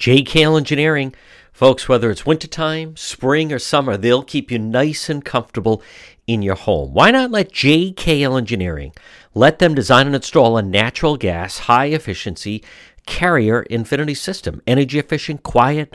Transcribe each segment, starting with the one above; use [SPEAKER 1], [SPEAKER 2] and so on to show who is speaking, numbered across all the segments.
[SPEAKER 1] JKL Engineering, folks, whether it's wintertime, spring, or summer, they'll keep you nice and comfortable in your home. Why not let JKL Engineering let them design and install a natural gas, high efficiency carrier infinity system? Energy efficient, quiet,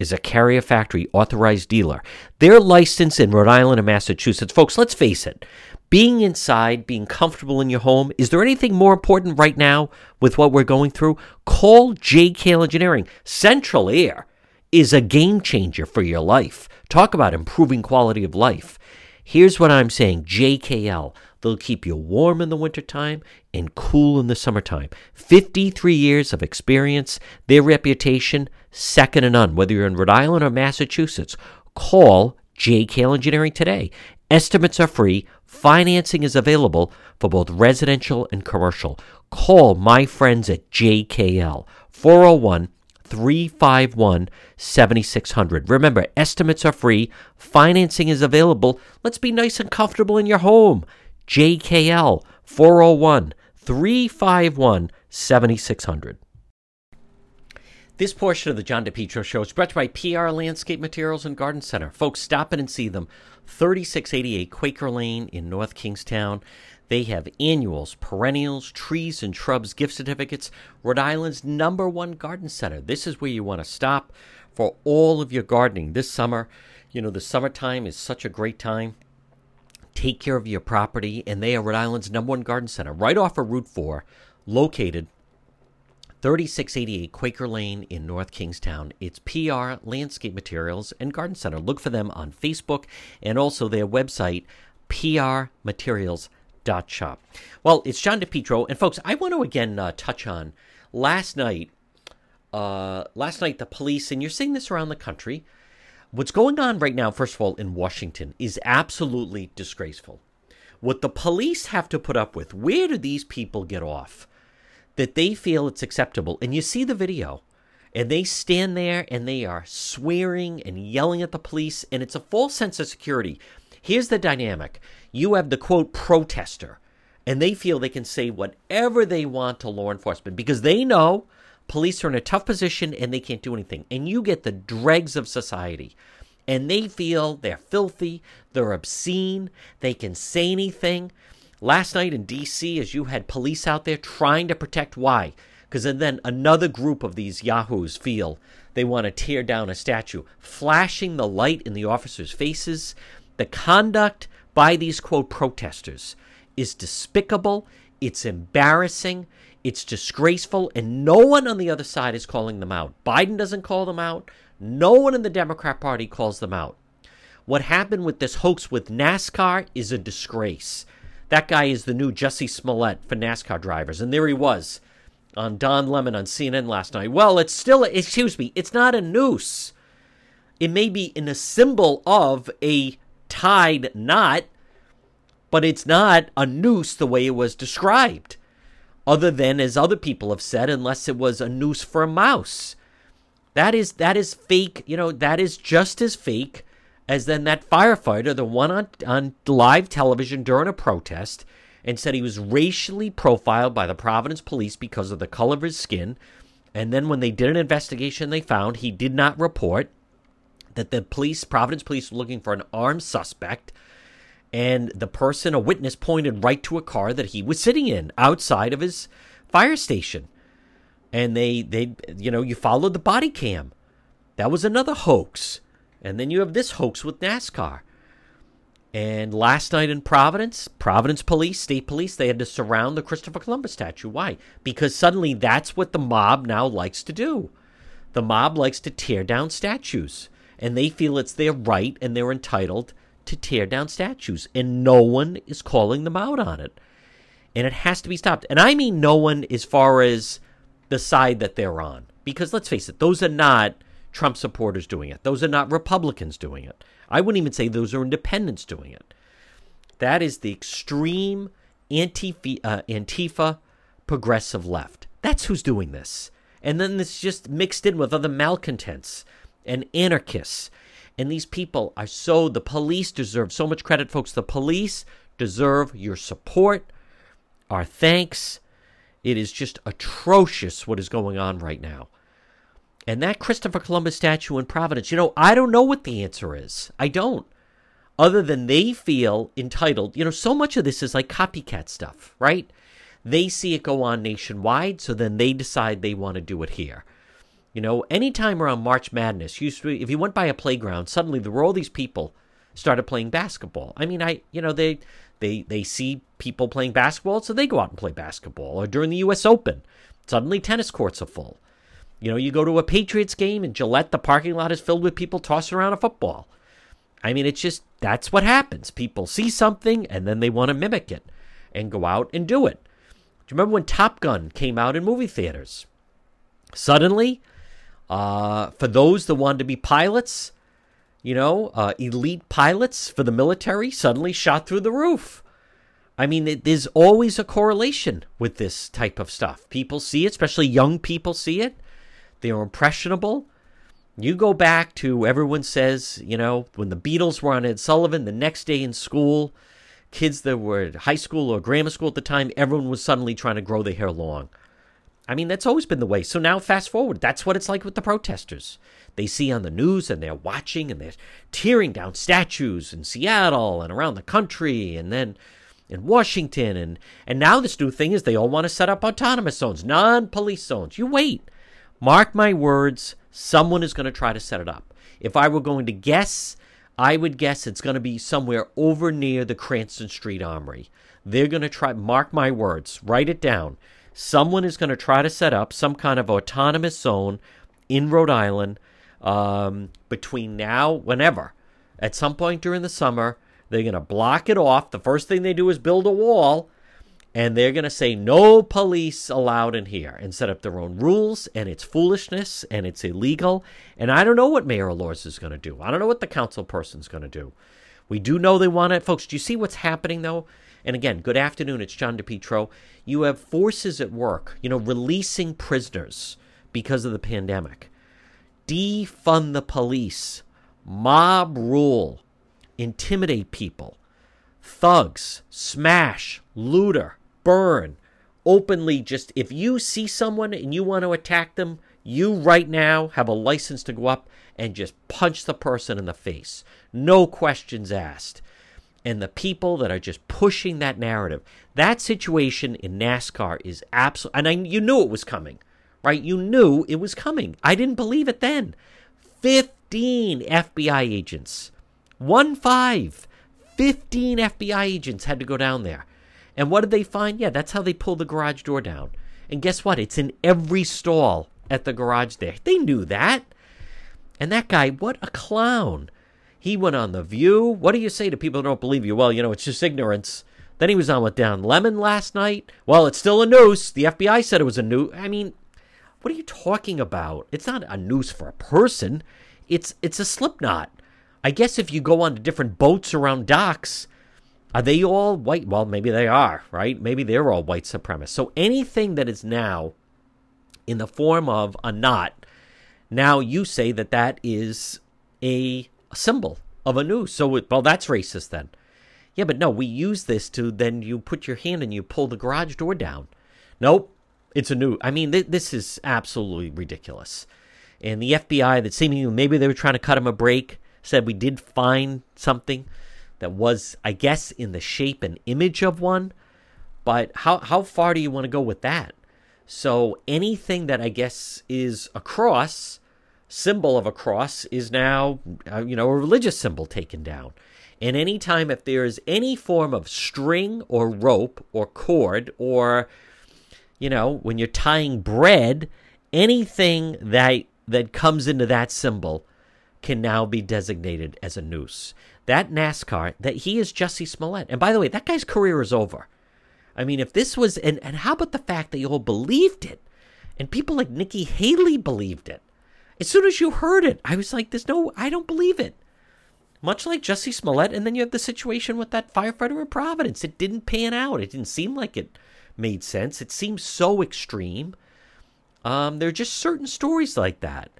[SPEAKER 1] is a Carrier Factory authorized dealer. They're licensed in Rhode Island and Massachusetts. Folks, let's face it. Being inside, being comfortable in your home, is there anything more important right now with what we're going through? Call JKL Engineering. Central Air is a game changer for your life. Talk about improving quality of life. Here's what I'm saying JKL. They'll keep you warm in the wintertime and cool in the summertime. 53 years of experience, their reputation, second to none. Whether you're in Rhode Island or Massachusetts, call JKL Engineering today. Estimates are free. Financing is available for both residential and commercial. Call my friends at JKL 401 351 7600. Remember, estimates are free. Financing is available. Let's be nice and comfortable in your home. JKL 401 351 7600. This portion of the John DePetro Show is brought to you by PR Landscape Materials and Garden Center. Folks, stop in and see them. 3688 Quaker Lane in North Kingstown. They have annuals, perennials, trees and shrubs, gift certificates. Rhode Island's number one garden center. This is where you want to stop for all of your gardening this summer. You know, the summertime is such a great time take care of your property, and they are Rhode Island's number one garden center, right off of Route 4, located 3688 Quaker Lane in North Kingstown. It's PR Landscape Materials and Garden Center. Look for them on Facebook and also their website, prmaterials.shop. Well, it's John DePetro, and folks, I want to again uh, touch on last night. Uh, last night, the police, and you're seeing this around the country, What's going on right now, first of all, in Washington is absolutely disgraceful. What the police have to put up with, where do these people get off that they feel it's acceptable? And you see the video, and they stand there and they are swearing and yelling at the police, and it's a false sense of security. Here's the dynamic you have the quote protester, and they feel they can say whatever they want to law enforcement because they know police are in a tough position and they can't do anything. And you get the dregs of society. And they feel they're filthy, they're obscene, they can say anything. Last night in DC, as you had police out there trying to protect why? Because then another group of these yahoos feel they want to tear down a statue, flashing the light in the officers' faces. The conduct by these quote protesters is despicable, it's embarrassing, it's disgraceful, and no one on the other side is calling them out. Biden doesn't call them out. No one in the Democrat Party calls them out. What happened with this hoax with NASCAR is a disgrace. That guy is the new Jussie Smollett for NASCAR drivers. And there he was on Don Lemon on CNN last night. Well, it's still, excuse me, it's not a noose. It may be in a symbol of a tied knot, but it's not a noose the way it was described other than as other people have said unless it was a noose for a mouse. That is that is fake you know that is just as fake as then that firefighter the one on, on live television during a protest and said he was racially profiled by the providence police because of the color of his skin. And then when they did an investigation they found he did not report that the police providence police were looking for an armed suspect and the person, a witness, pointed right to a car that he was sitting in outside of his fire station. And they, they, you know, you followed the body cam. That was another hoax. And then you have this hoax with NASCAR. And last night in Providence, Providence Police, State Police, they had to surround the Christopher Columbus statue. Why? Because suddenly that's what the mob now likes to do. The mob likes to tear down statues. And they feel it's their right and they're entitled to tear down statues, and no one is calling them out on it. And it has to be stopped. And I mean no one as far as the side that they're on. Because let's face it, those are not Trump supporters doing it. Those are not Republicans doing it. I wouldn't even say those are independents doing it. That is the extreme Antifa, uh, Antifa progressive left. That's who's doing this. And then it's just mixed in with other malcontents and anarchists. And these people are so, the police deserve so much credit, folks. The police deserve your support, our thanks. It is just atrocious what is going on right now. And that Christopher Columbus statue in Providence, you know, I don't know what the answer is. I don't. Other than they feel entitled, you know, so much of this is like copycat stuff, right? They see it go on nationwide, so then they decide they want to do it here. You know, anytime around March Madness, to, if you went by a playground, suddenly there were all these people started playing basketball. I mean, I you know they they they see people playing basketball, so they go out and play basketball. Or during the U.S. Open, suddenly tennis courts are full. You know, you go to a Patriots game in Gillette, the parking lot is filled with people tossing around a football. I mean, it's just that's what happens. People see something and then they want to mimic it and go out and do it. Do you remember when Top Gun came out in movie theaters? Suddenly, uh, for those that wanted to be pilots, you know, uh, elite pilots for the military suddenly shot through the roof. I mean, it, there's always a correlation with this type of stuff. People see it, especially young people see it. They're impressionable. You go back to everyone says, you know, when the Beatles were on Ed Sullivan, the next day in school, kids that were at high school or grammar school at the time, everyone was suddenly trying to grow their hair long. I mean, that's always been the way. So now, fast forward, that's what it's like with the protesters. They see on the news and they're watching and they're tearing down statues in Seattle and around the country and then in Washington. And, and now this new thing is they all want to set up autonomous zones, non police zones. You wait. Mark my words, someone is going to try to set it up. If I were going to guess, I would guess it's going to be somewhere over near the Cranston Street Armory. They're going to try, mark my words, write it down. Someone is going to try to set up some kind of autonomous zone in Rhode Island um, between now, whenever. At some point during the summer, they're going to block it off. The first thing they do is build a wall and they're going to say no police allowed in here and set up their own rules and it's foolishness and it's illegal and i don't know what mayor Elorza is going to do i don't know what the council person's going to do we do know they want it folks do you see what's happening though and again good afternoon it's john depetro you have forces at work you know releasing prisoners because of the pandemic. Defund the police. Mob rule. Intimidate people. Thugs. Smash. Looter. Burn, openly just if you see someone and you want to attack them, you right now have a license to go up and just punch the person in the face. No questions asked. And the people that are just pushing that narrative, that situation in NASCAR is absolute. And I, you knew it was coming, right? You knew it was coming. I didn't believe it then. 15 FBI agents, one five, 15 FBI agents had to go down there. And what did they find? Yeah, that's how they pulled the garage door down. And guess what? It's in every stall at the garage there. They knew that. And that guy, what a clown. He went on The View. What do you say to people who don't believe you? Well, you know, it's just ignorance. Then he was on with Don Lemon last night. Well, it's still a noose. The FBI said it was a noose. I mean, what are you talking about? It's not a noose for a person. It's it's a slip knot. I guess if you go on to different boats around docks, are they all white? Well, maybe they are, right? Maybe they're all white supremacists. So anything that is now in the form of a knot, now you say that that is a, symbol of a noose. So, it, well, that's racist then. Yeah, but no, we use this to then you put your hand and you pull the garage door down. Nope, it's a new. I mean, th- this is absolutely ridiculous. And the FBI, that seemingly maybe they were trying to cut him a break, said we did find something that was, I guess, in the shape and image of one. But how how far do you want to go with that? So anything that I guess is a cross, symbol of a cross, is now uh, you know a religious symbol taken down. And anytime if there is any form of string or rope or cord or you know when you're tying bread, anything that that comes into that symbol can now be designated as a noose that NASCAR, that he is Jussie Smollett. And by the way, that guy's career is over. I mean, if this was, and, and how about the fact that you all believed it? And people like Nikki Haley believed it. As soon as you heard it, I was like, "There's no, I don't believe it." Much like Jussie Smollett, and then you have the situation with that firefighter in Providence. It didn't pan out. It didn't seem like it made sense. It seems so extreme. Um, there are just certain stories like that.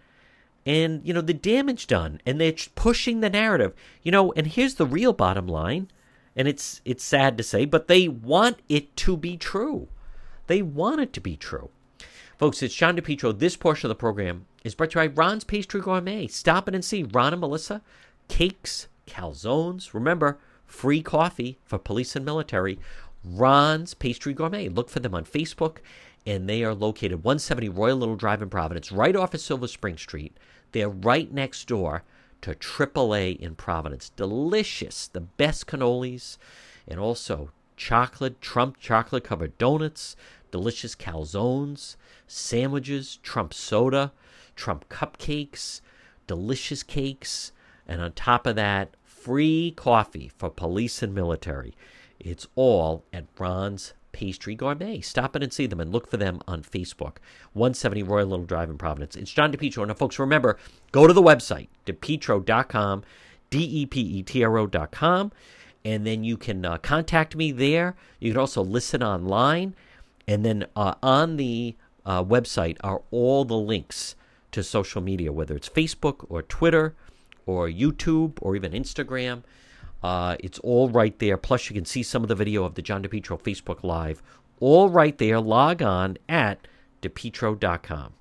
[SPEAKER 1] And, you know, the damage done, and they're pushing the narrative. You know, and here's the real bottom line, and it's it's sad to say, but they want it to be true. They want it to be true. Folks, it's John DePetro. This portion of the program is brought to you by Ron's Pastry Gourmet. Stop in and see Ron and Melissa. Cakes, calzones. Remember, free coffee for police and military. Ron's Pastry Gourmet. Look for them on Facebook and they are located 170 Royal Little Drive in Providence, right off of Silver Spring Street. They're right next door to AAA in Providence. Delicious, the best cannolis, and also chocolate, Trump chocolate covered donuts, delicious calzones, sandwiches, Trump soda, Trump cupcakes, delicious cakes, and on top of that, free coffee for police and military. It's all at Ron's Pastry Gourmet. Stop in and see them and look for them on Facebook. 170 Royal Little Drive in Providence. It's John DePetro. Now, folks, remember, go to the website, depetro.com, D E P E T R O.com, and then you can uh, contact me there. You can also listen online. And then uh, on the uh, website are all the links to social media, whether it's Facebook or Twitter or YouTube or even Instagram. Uh, it's all right there. Plus, you can see some of the video of the John DePetro Facebook Live. All right there. Log on at depetro.com.